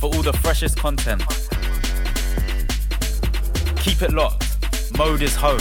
for all the freshest content. Keep it locked. Mode is home.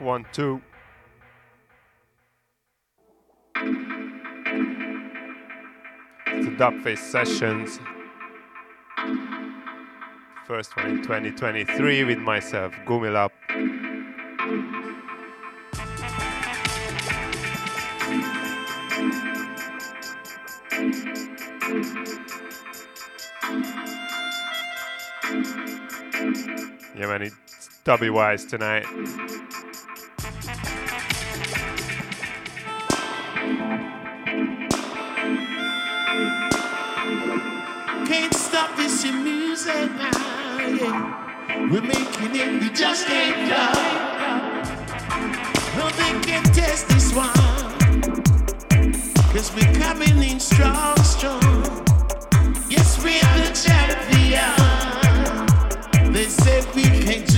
One, two. It's the Dubface Sessions. First one in 2023 with myself, Gumilap. Yeah, man, it's Dubby Wise tonight. Can't stop this music now, yeah. We're making it, we just can't stop. No, they can test this one. Cause we're coming in strong, strong. Yes, we're the champion. They said we can't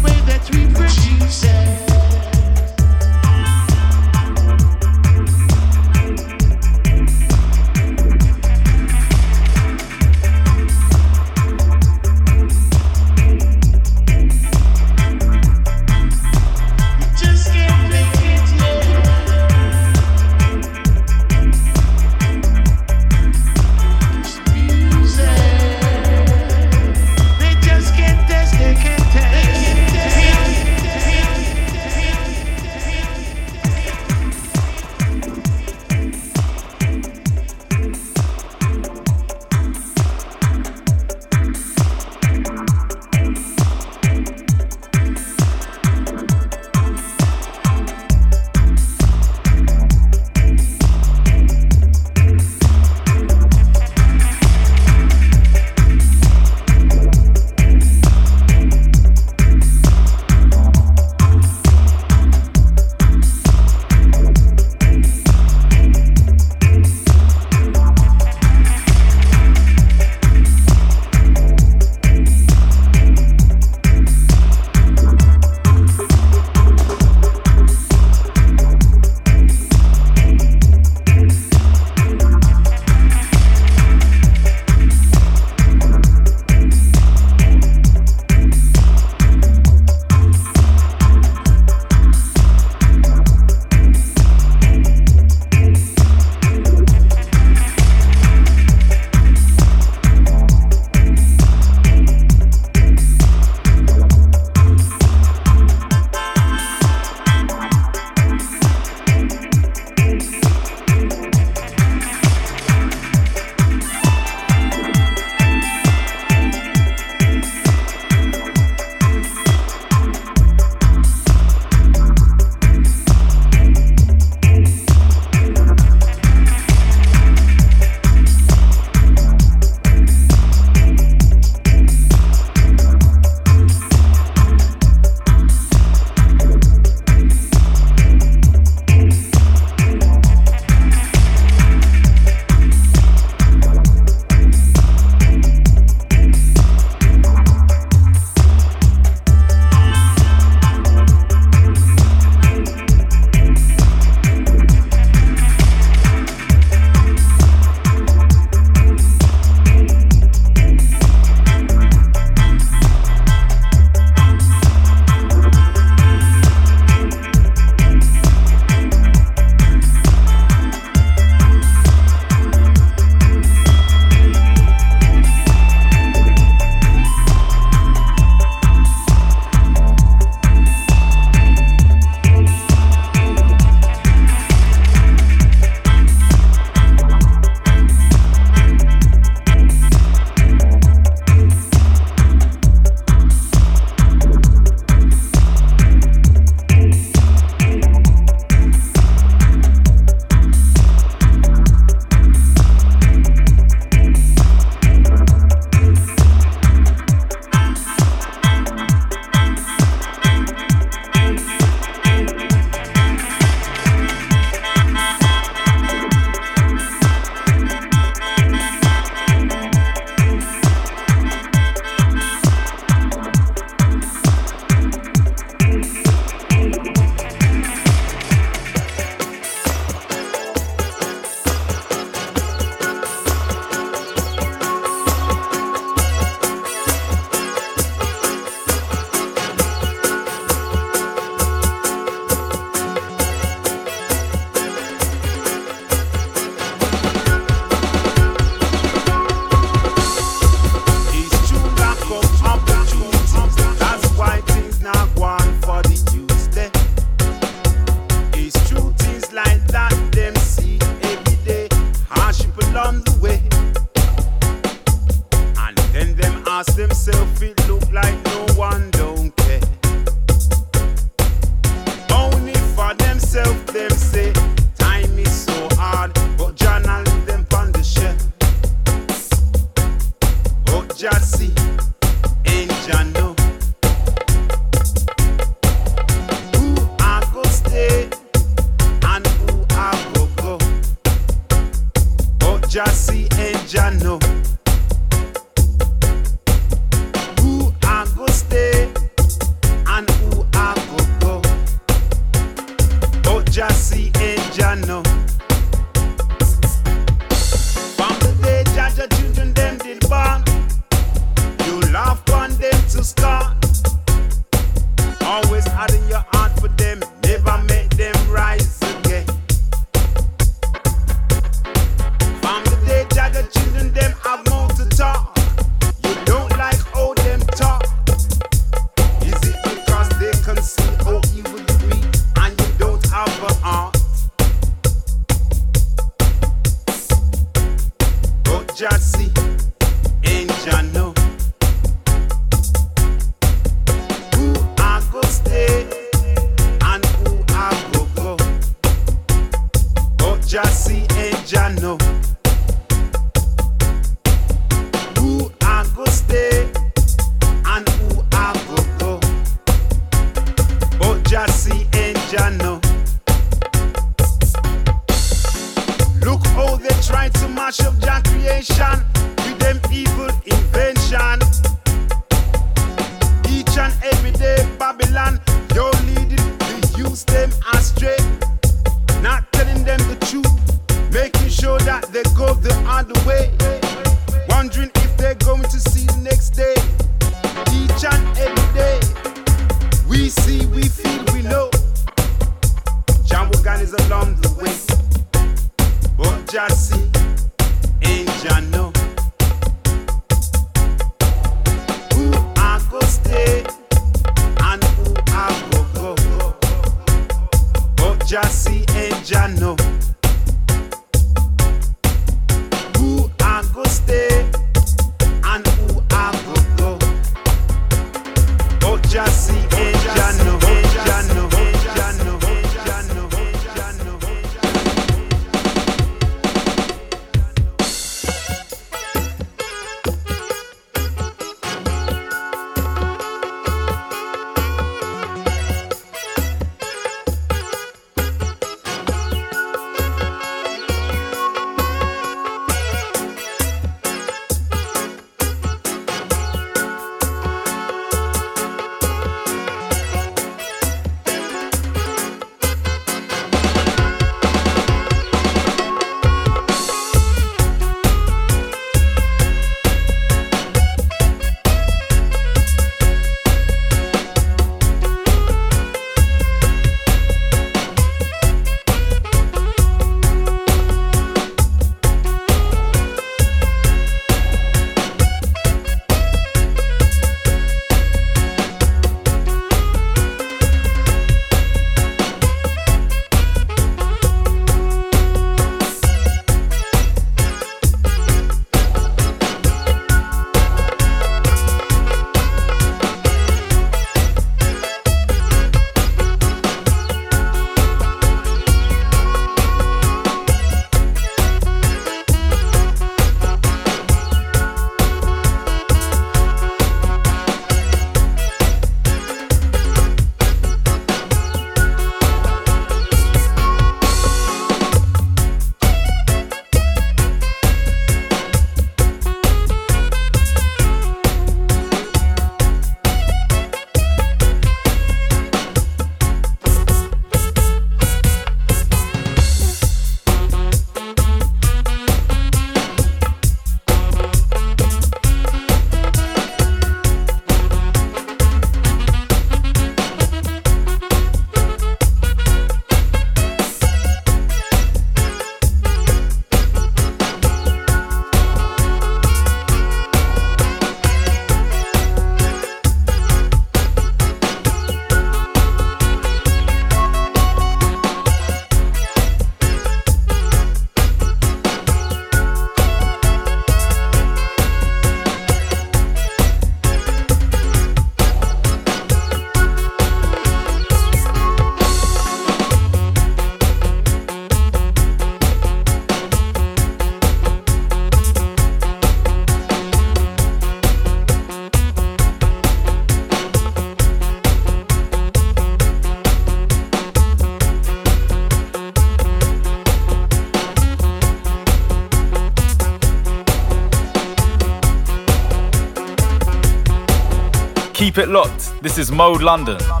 it Locked. This is Mode London.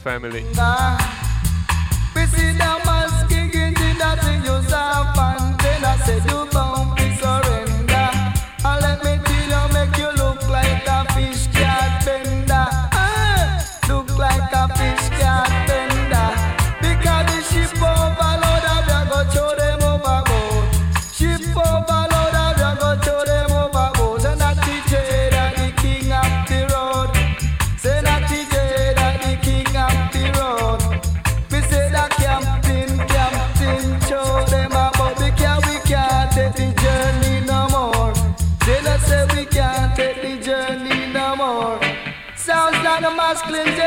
family. cleanse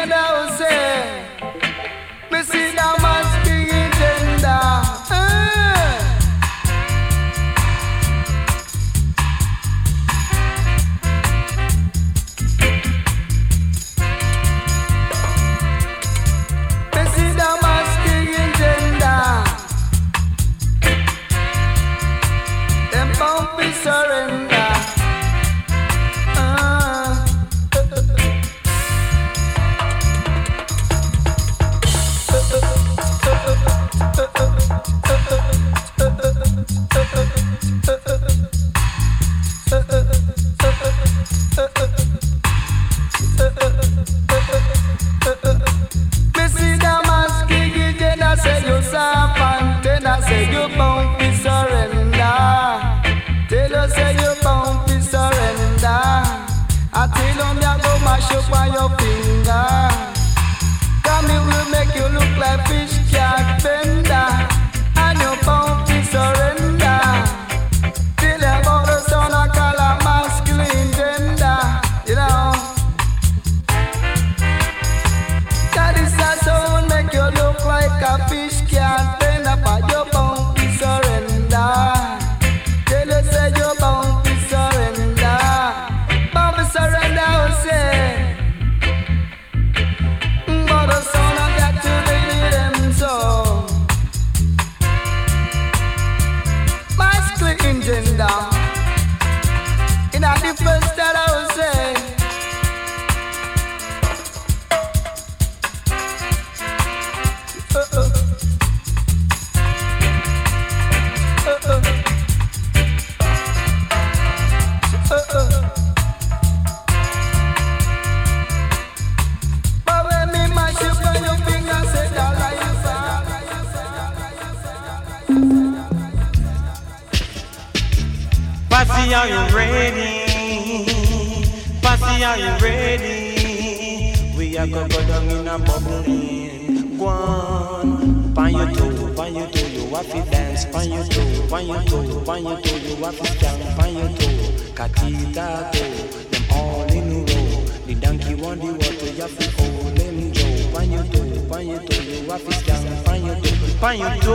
Wine to, wine to, you have to stand, wine to, Katita to, them all in a row. The donkey want the water, you have to hold him Joe. Wine to, wine to, you have to stand, wine to, wine to,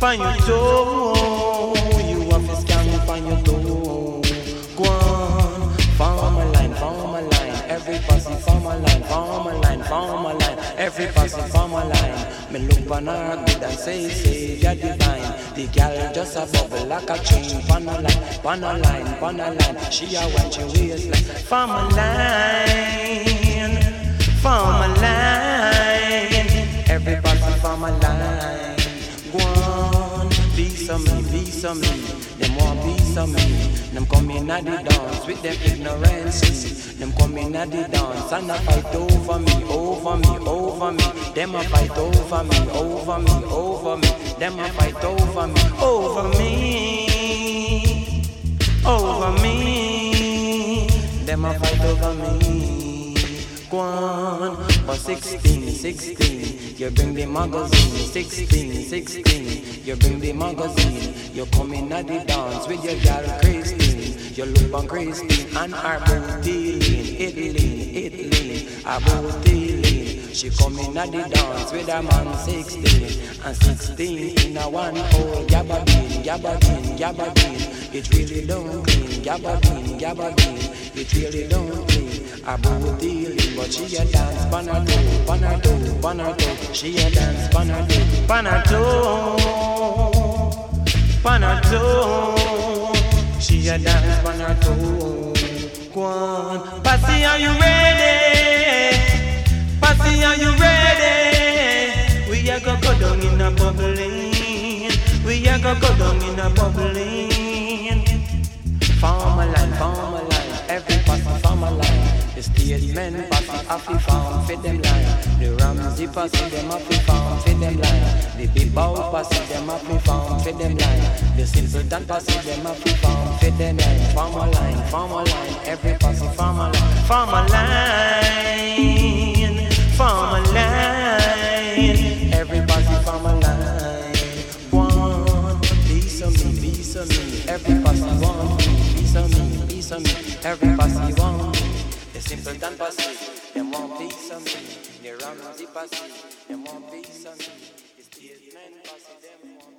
wine to, you have to stand, wine to. Go on, form a line, follow my line, every person follow my line, follow my line, follow my line, every person follow my line. Me look on her good and say, say, you're divine. The girl just a bubble like a chain. Pon a line, pon a line, pon a line. She a watch your waistline. Form a line, form a line. Everybody form a line. Go on, some me, be some me. Them want be some me. Them come in at the dance with them ignorance. Them coming at the dance and a fight over me, over me, over me. Them a fight over me, over me, over me. Them a fight over me, over me, over me. Them a fight over me. Go but for 16, 16. You bring the magazine, 16, 16. You bring the magazine. You come in at the dance with your girl Christine. You look on Christine and her booty lean, it lean, it her lean. She come in at the dance with a man 16 and 16 in a one hole gabardine, gabardine, gabardine. It really don't clean, gabardine, gabardine. It really don't clean. A booty lean, but she a dance pan her toe, pan her toe, pan. She a dance pan her toe, pan She a dance pan her toe. Go on, Passy, are you ready? Passy, are you ready? We a go go down in a bubbling. We a go go down in a bubbling. Farm a line, farm a. Every passy farm a line. The state men passy happy farm for them line. The Ramsey passy them happy farm for them line. The big bow passy them happy farm for them line. The simpleton passy them happy farm for them line. Farm a line, farm a line. Every passy farm a line, farm a line, farm a line. Every passy farm a line. One piece of me, piece of me. Every want me, piece of me, piece of me. Every passy want me. The simpleton passy, them want piece of me. The Ramsey passy, them want piece of me. The statesmen passy, them want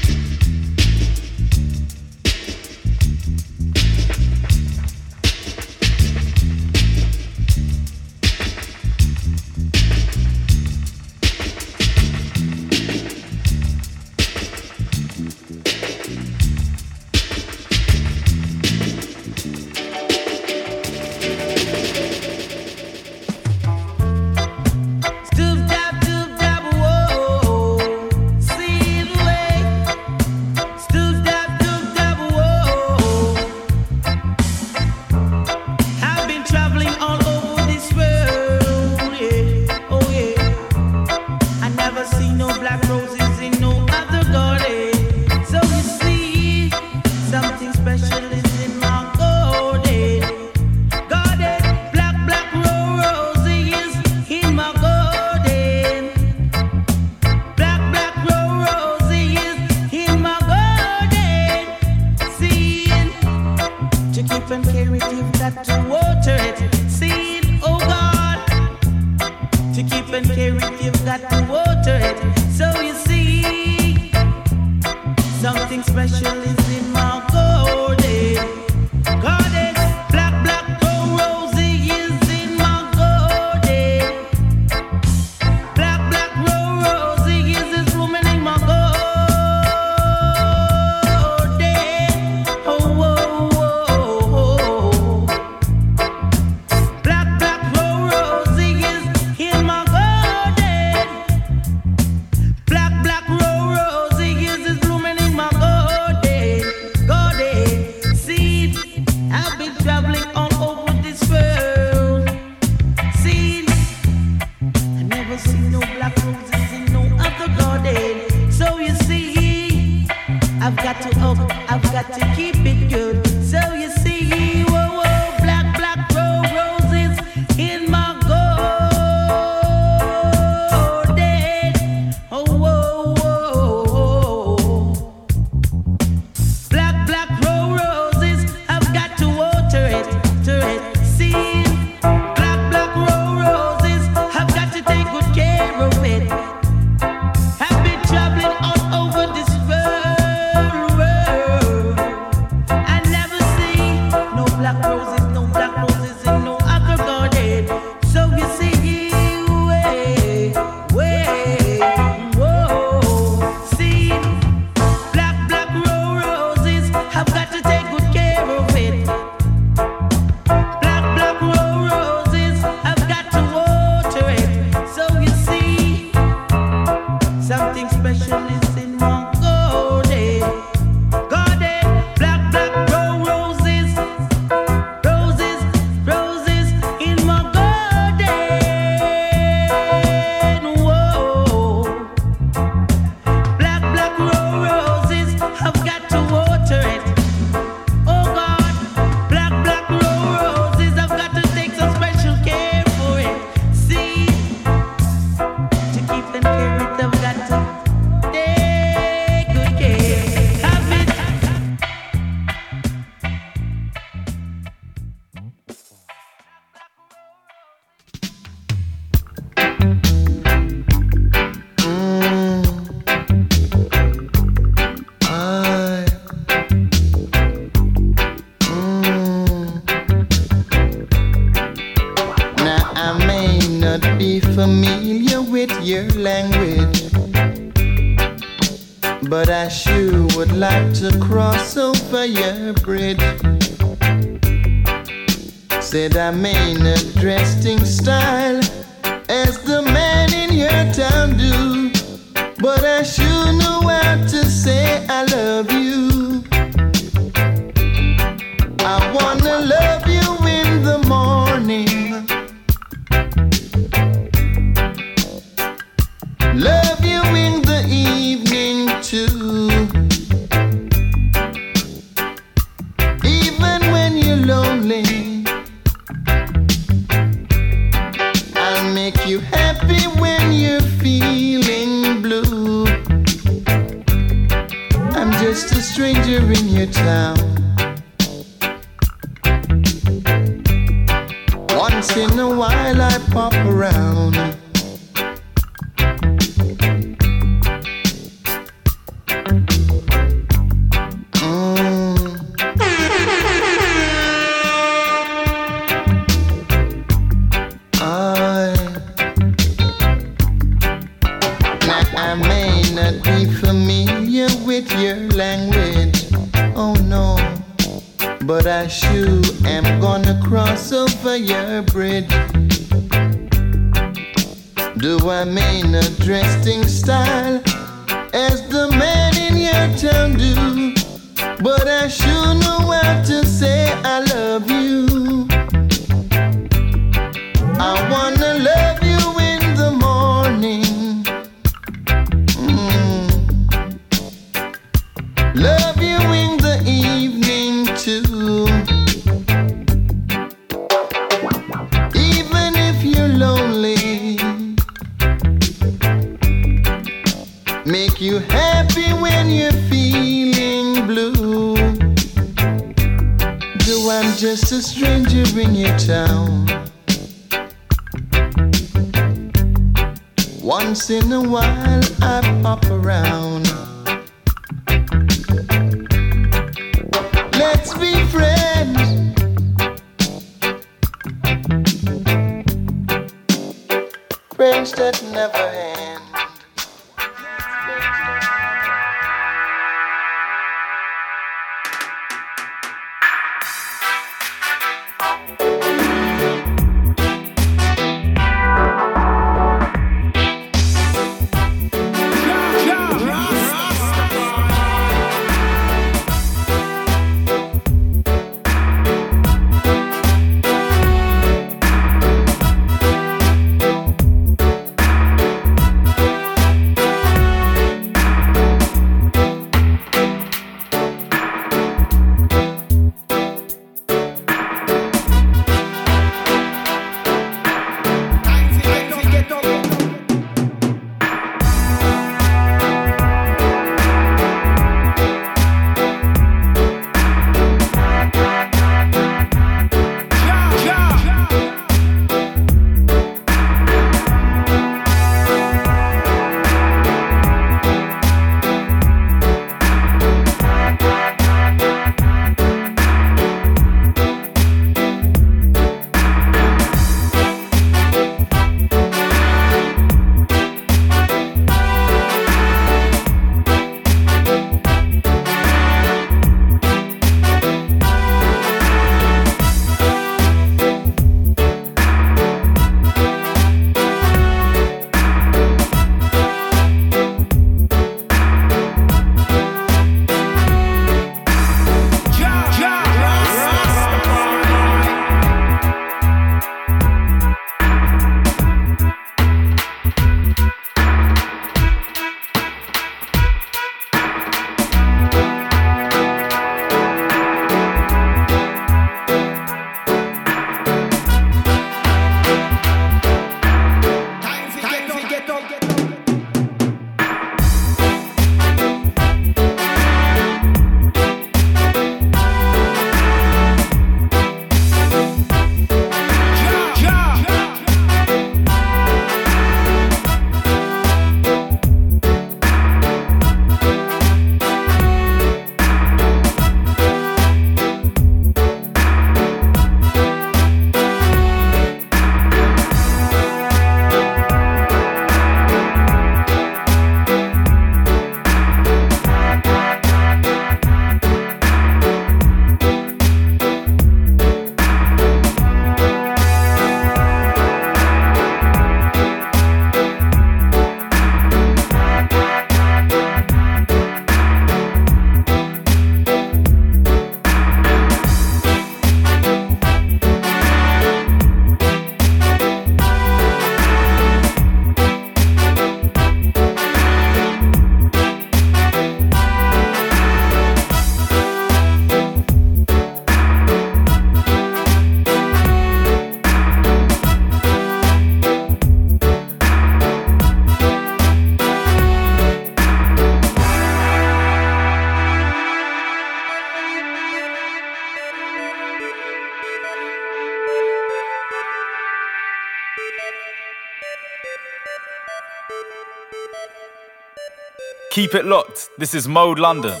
Keep it locked. This is Mode London.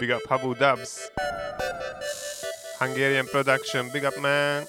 Big up Habu Dubs. Hungarian production. Big up, man.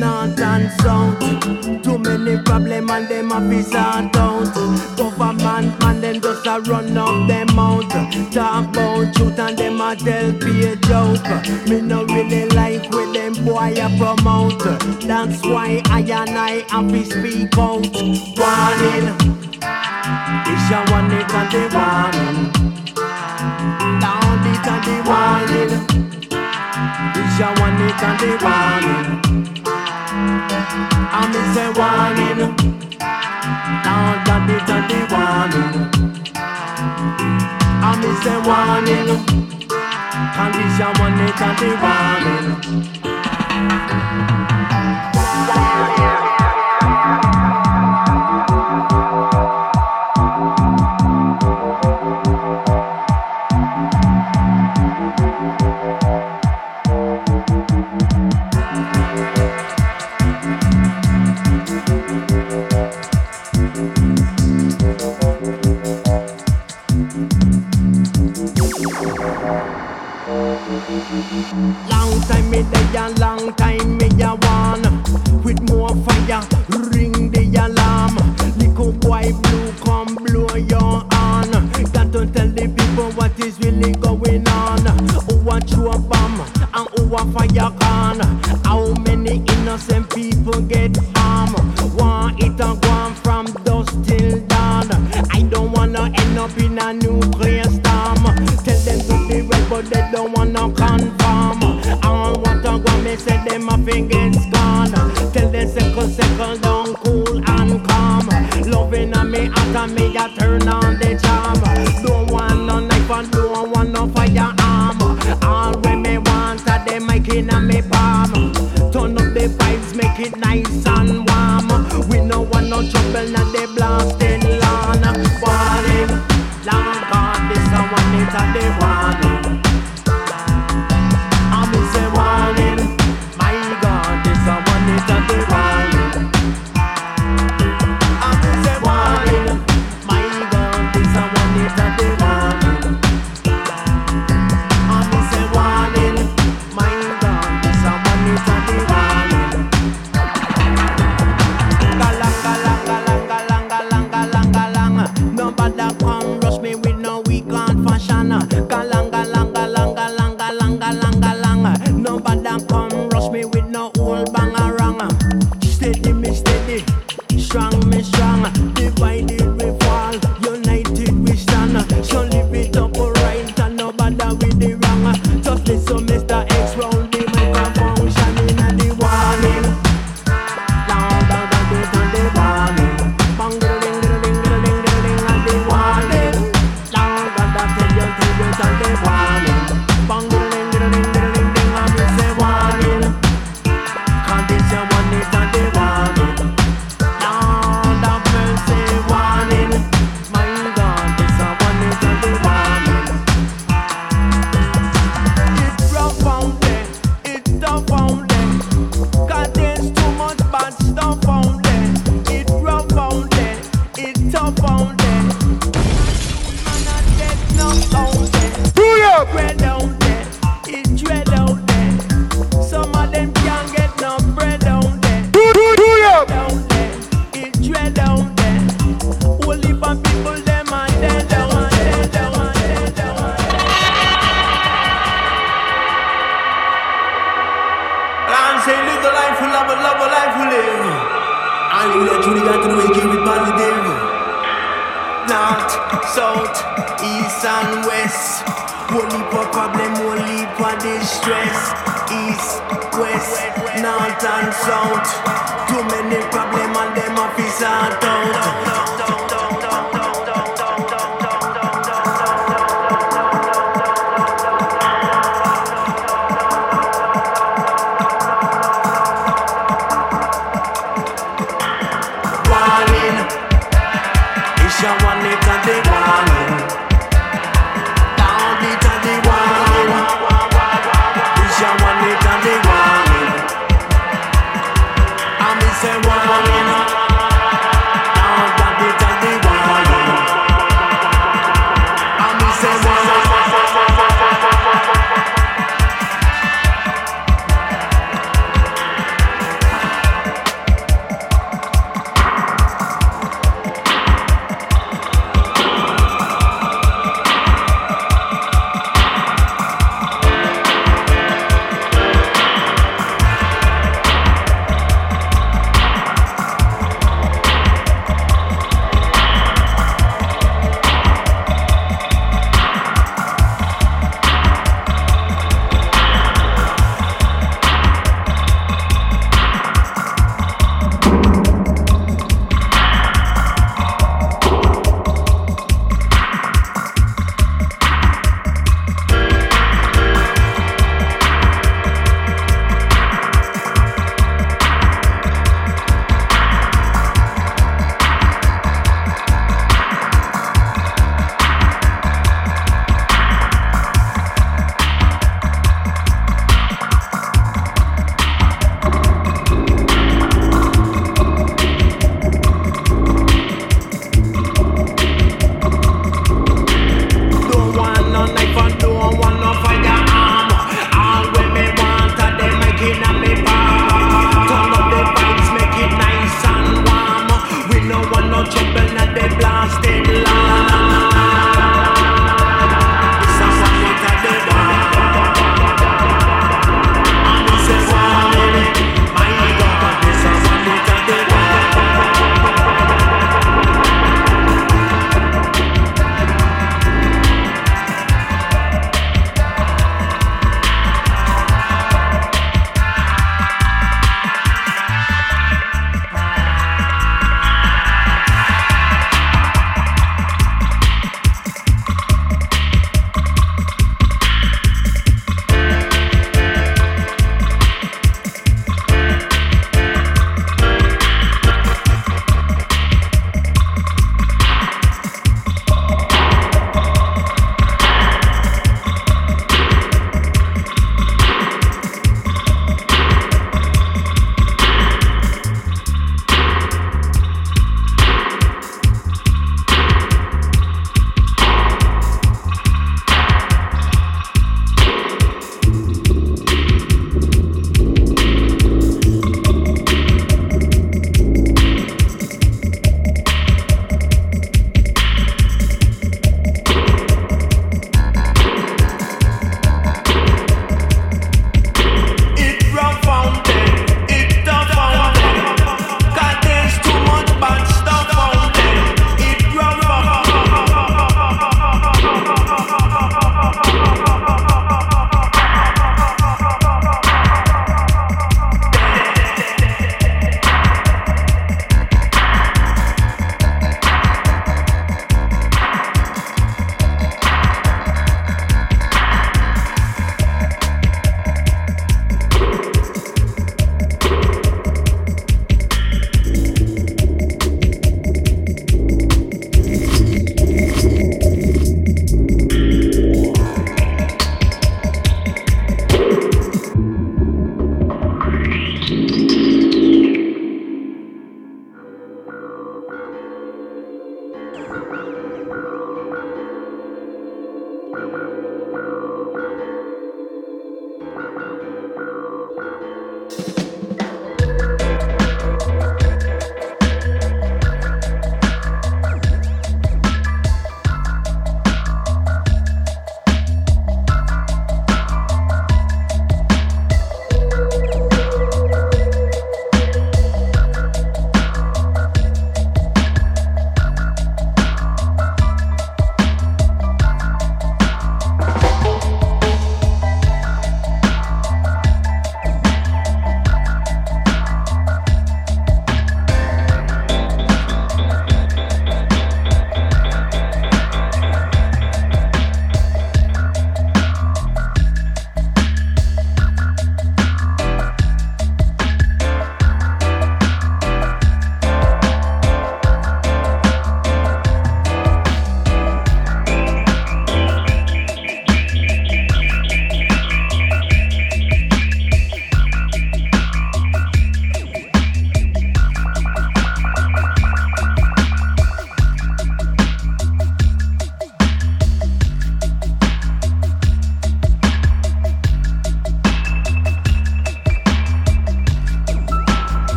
north and. Too many problem and them a be out. Government man them just a run up them out. Talk about truth and them a tell be a joke. Me no really like with them boy a promote. That's why I and I have to speak out. Warning. It's your one it and the warning. Down it and the warning. It's your one it and the warning. I'm in warning. Lord God, we done the warning. I'm in say warning. Condition one, it and the warning. a fire can? How many innocent people get harmed? One it and gone from dusk till dawn. I don't wanna end up in a nuclear storm. Tell them to be right, but they don't wanna confirm. All what I want, me say them a fingers gone. Tell them circle, circle down, cool and calm. Loving on me, after me, I turn on the. people not they blasting lawn. Warning, long gone, this one is a they want.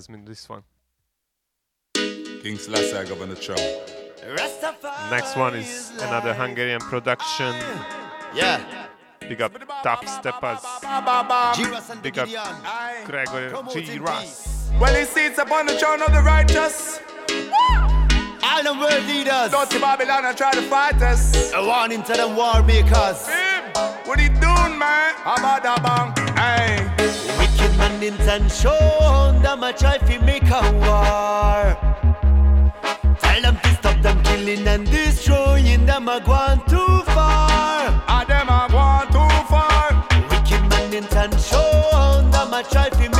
Jasmine, this one. King Selassie, Governor Trump. Next one is another Hungarian production. Yeah. Big up Top Steppers. Big up Gregory G. Ross. Well, he sits upon the throne of the righteous. All the world leaders. Don't Babylon and try to fight us. A warning to them war makers. What he doing, man? How about that? independence and them a try fi make a war. Tell them to stop them killing and destroying them a gone too far. Ah, them a gone too far. Wicked man and them a try fi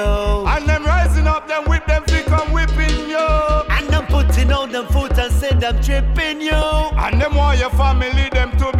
you. And them rising up, them whip them feet, come whipping you. And them putting out them foot and say them tripping you. And them want your family, them to be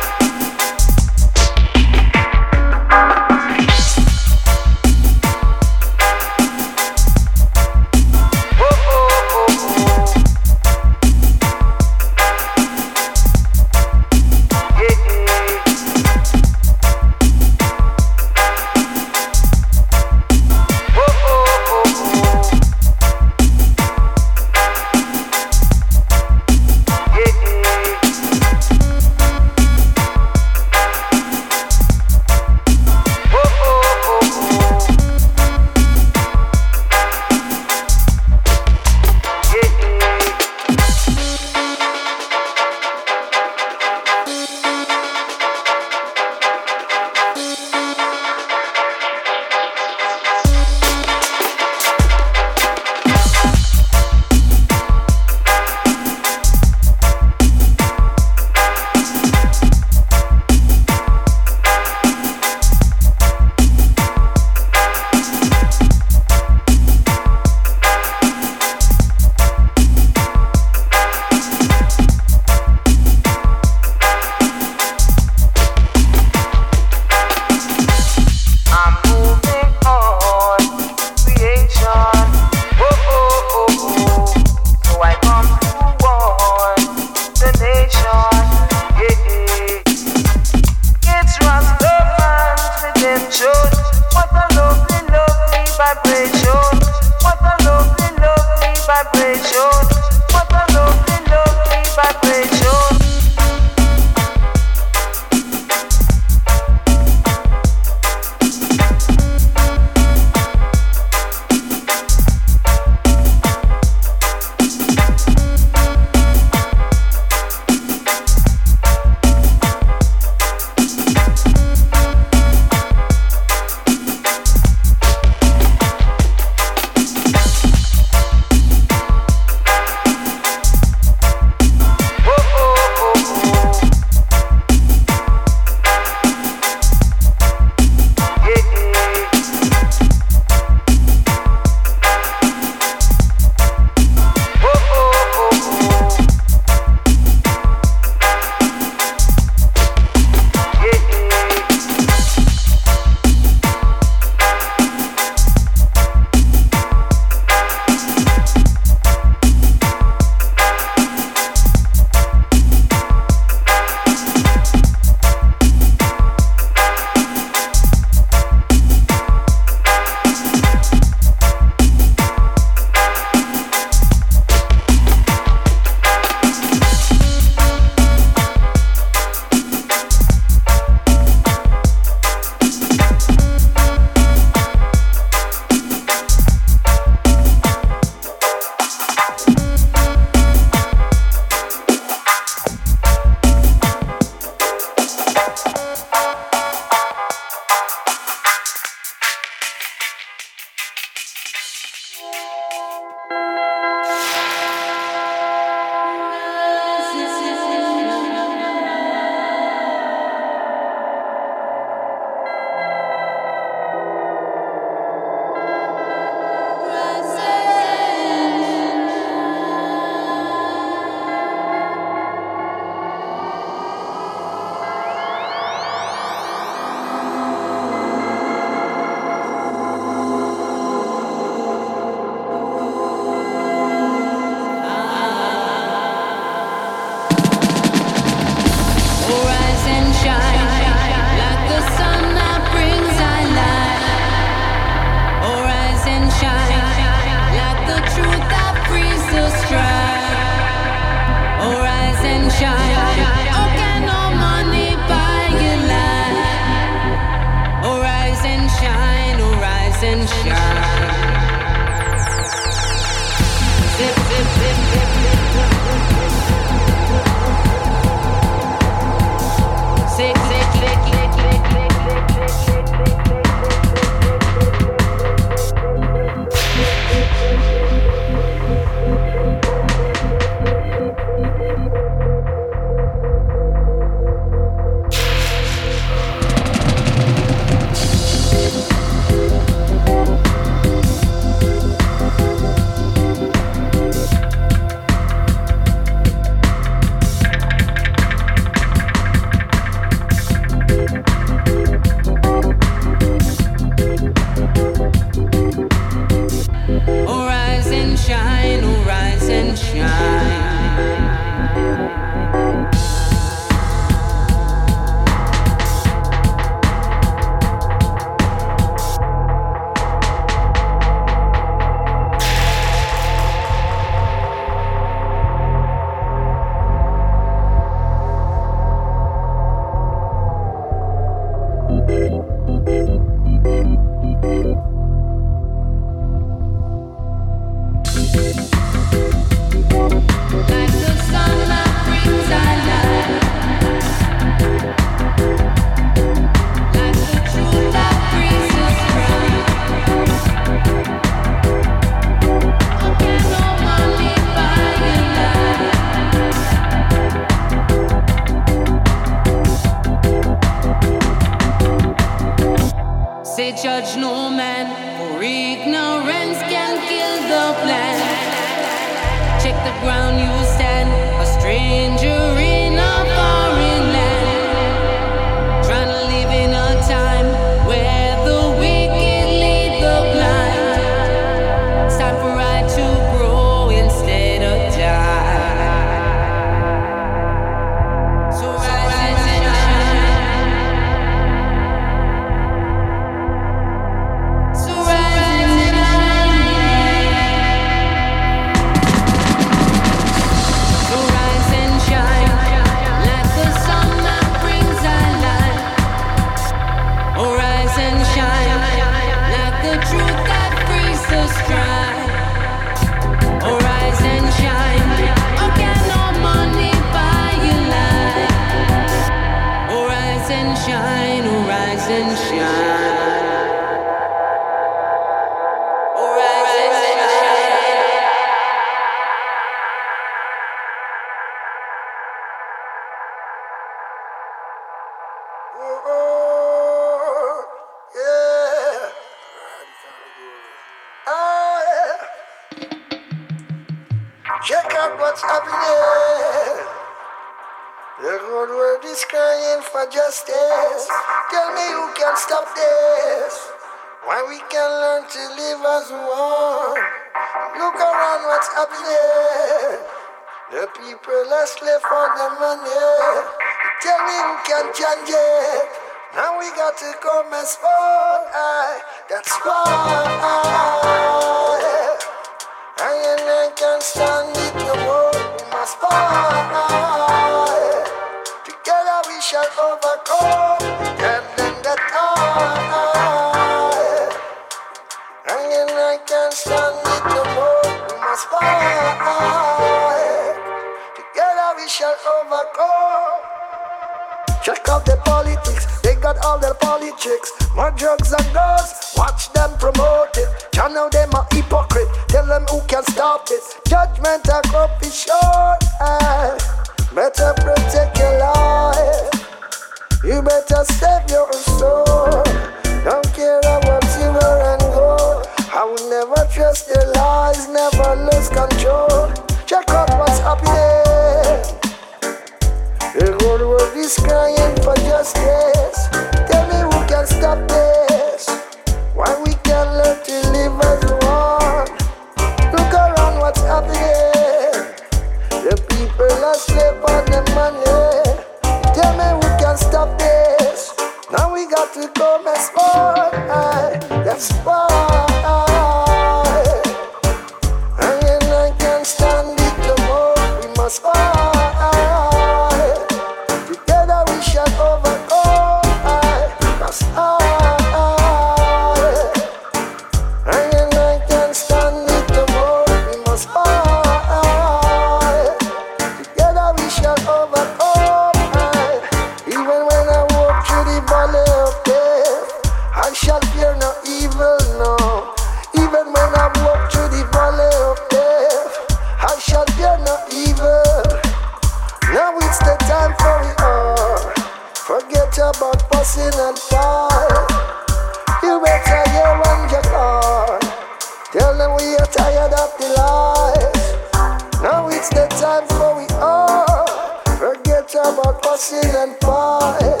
hustle and fight.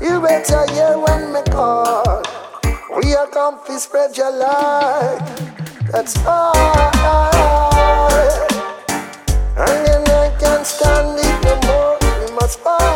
You better hear when me call. We are comfy spread your light. That's all. And then I can't stand it no more. We must fight.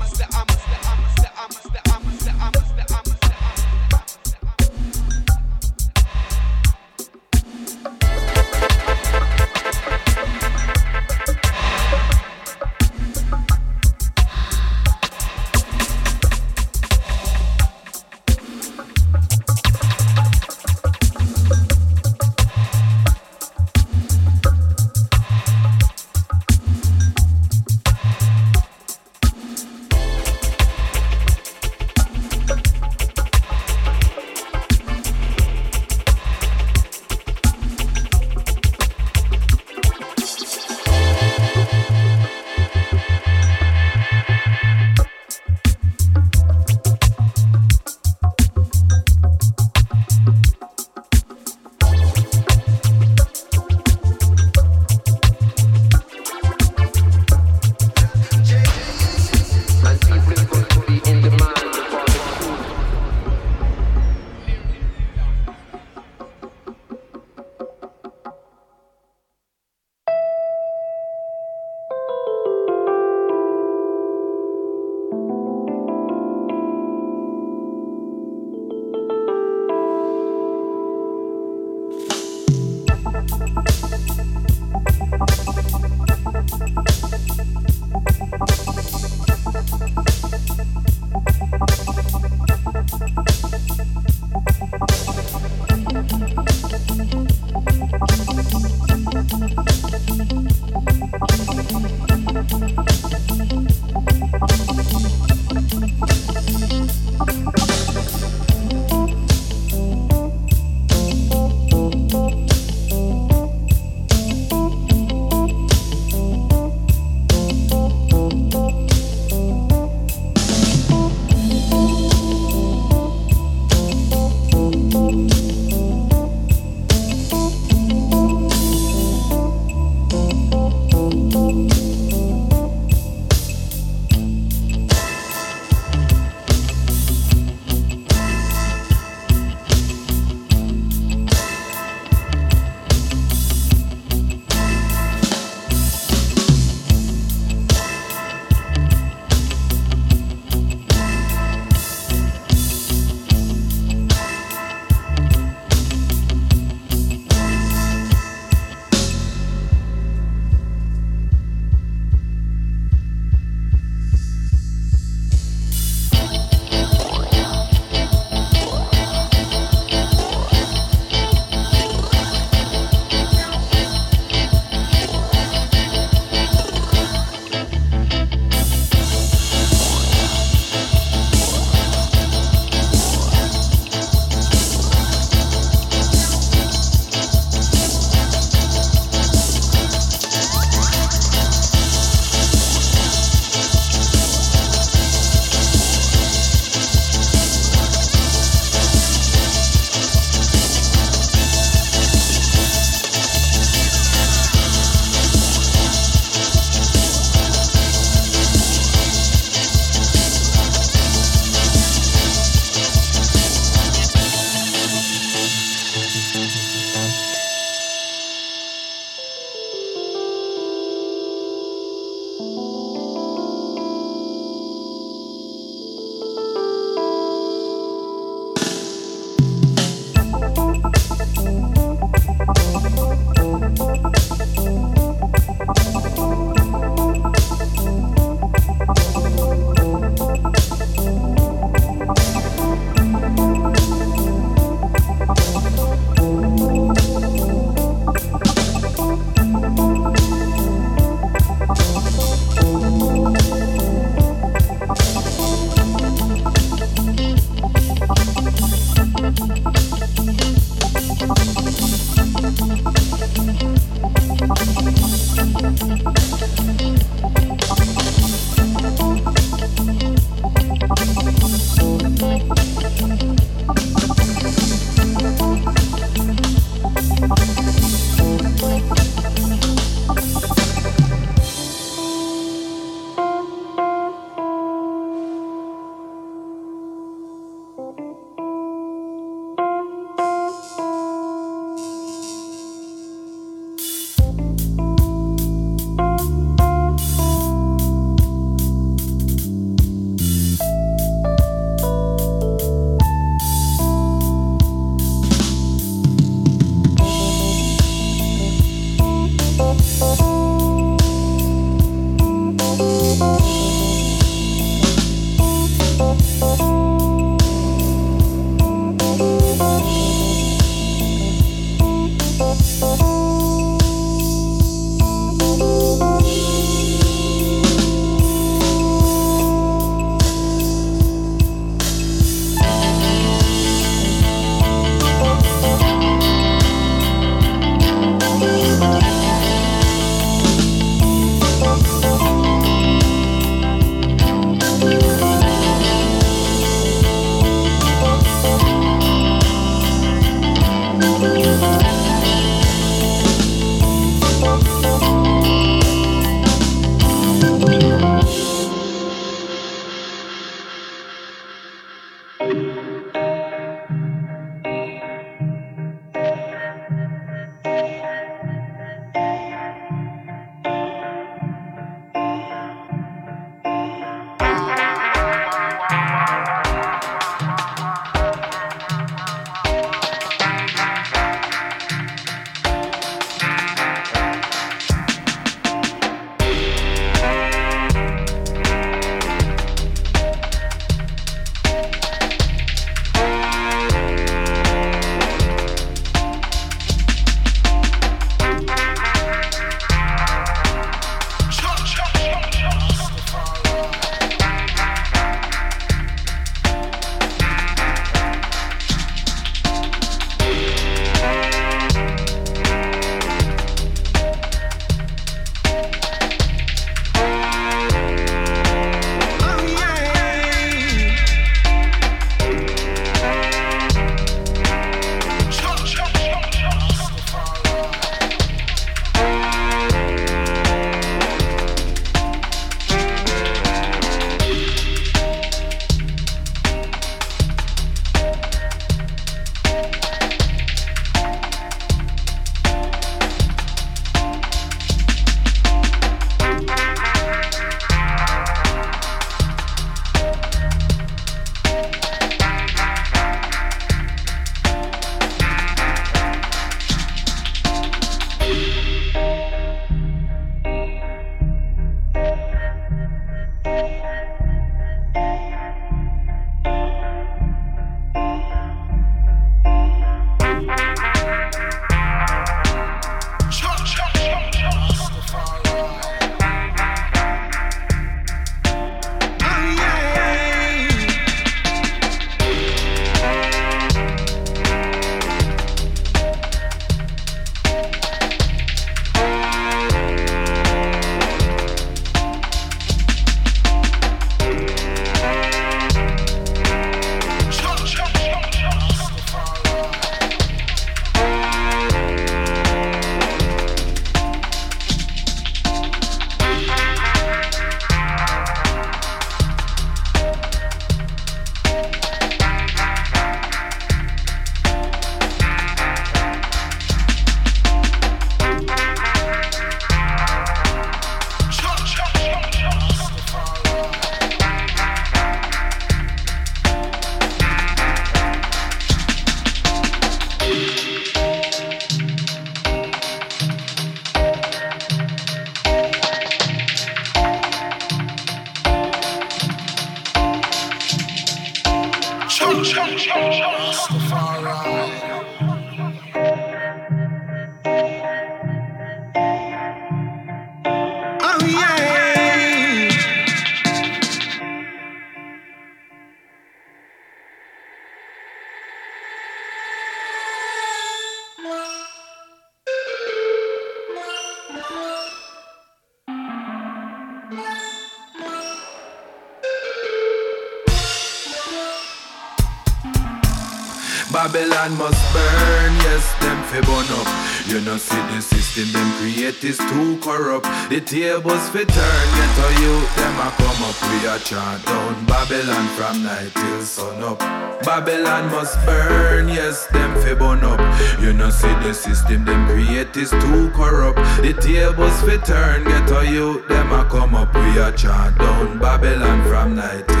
Babylon must burn, yes, them fi burn up. You know see the system them create is too corrupt. The tables fi turn, get a youth them a come up. We a chant down Babylon from night till sun up. Babylon must burn, yes, them fi burn up. You know see the system them create is too corrupt. The tables fi turn, get a youth them a come up. We a chant down Babylon from night till.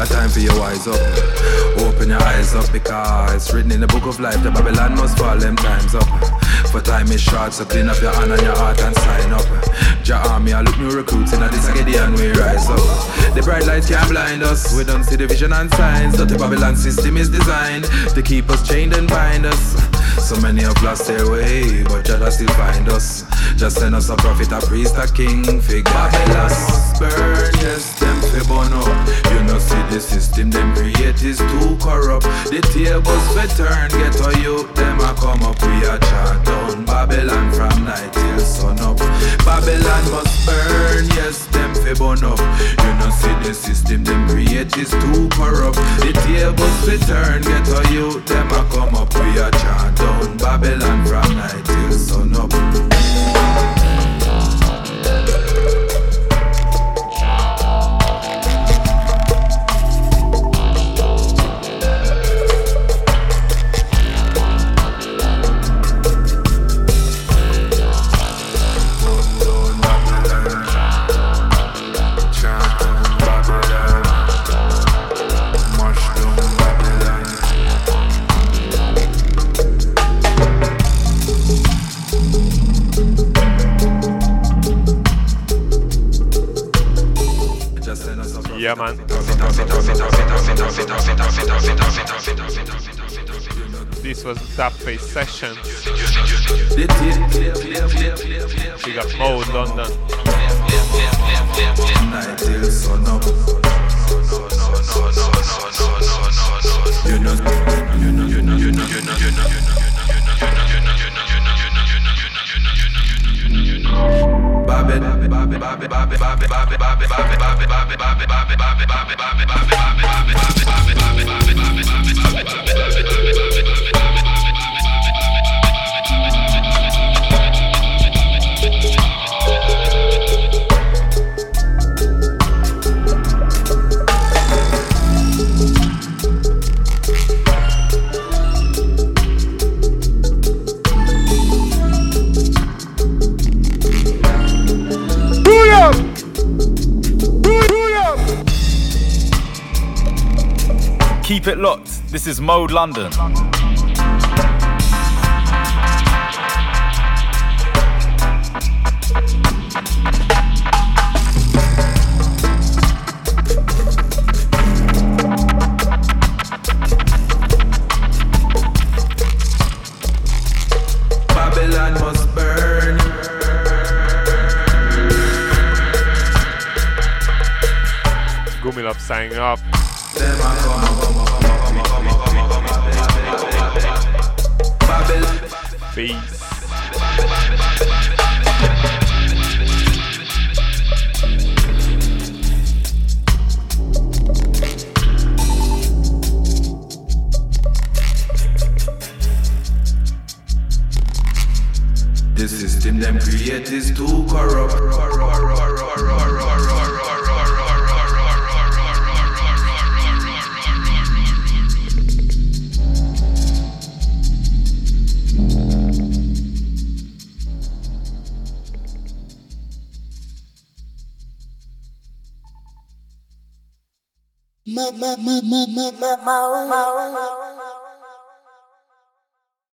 A time for your eyes up. Open your eyes up because it's written in the book of life that Babylon must fall them times up. For time is short, so clean up your hand and your heart and sign up. Jah army, I look new recruits in a and we rise up. The bright lights can't blind us. We don't see the vision and signs that the Babylon system is designed to keep us chained and bind us. So many have lost their way, but Jah still find us. Just send us a prophet, a priest, a king, fig Babylon must burn, yes, them fi burn up. You know see the system them create is too corrupt. The tables fi turn, get a youth them a come up. We a chant down Babylon from night till sun up. Babylon must burn, yes, them fi burn up. You know see the system them create is too corrupt. The tables fi turn, get a youth them a come up. We a chant down Babylon from night till sun up. This was Dub Face Session. We got Mode London. Up. You know, you know, you know, you know, you know, you know. Keep it locked. This is Mode London. Babylon must burn. Gumilov signing off.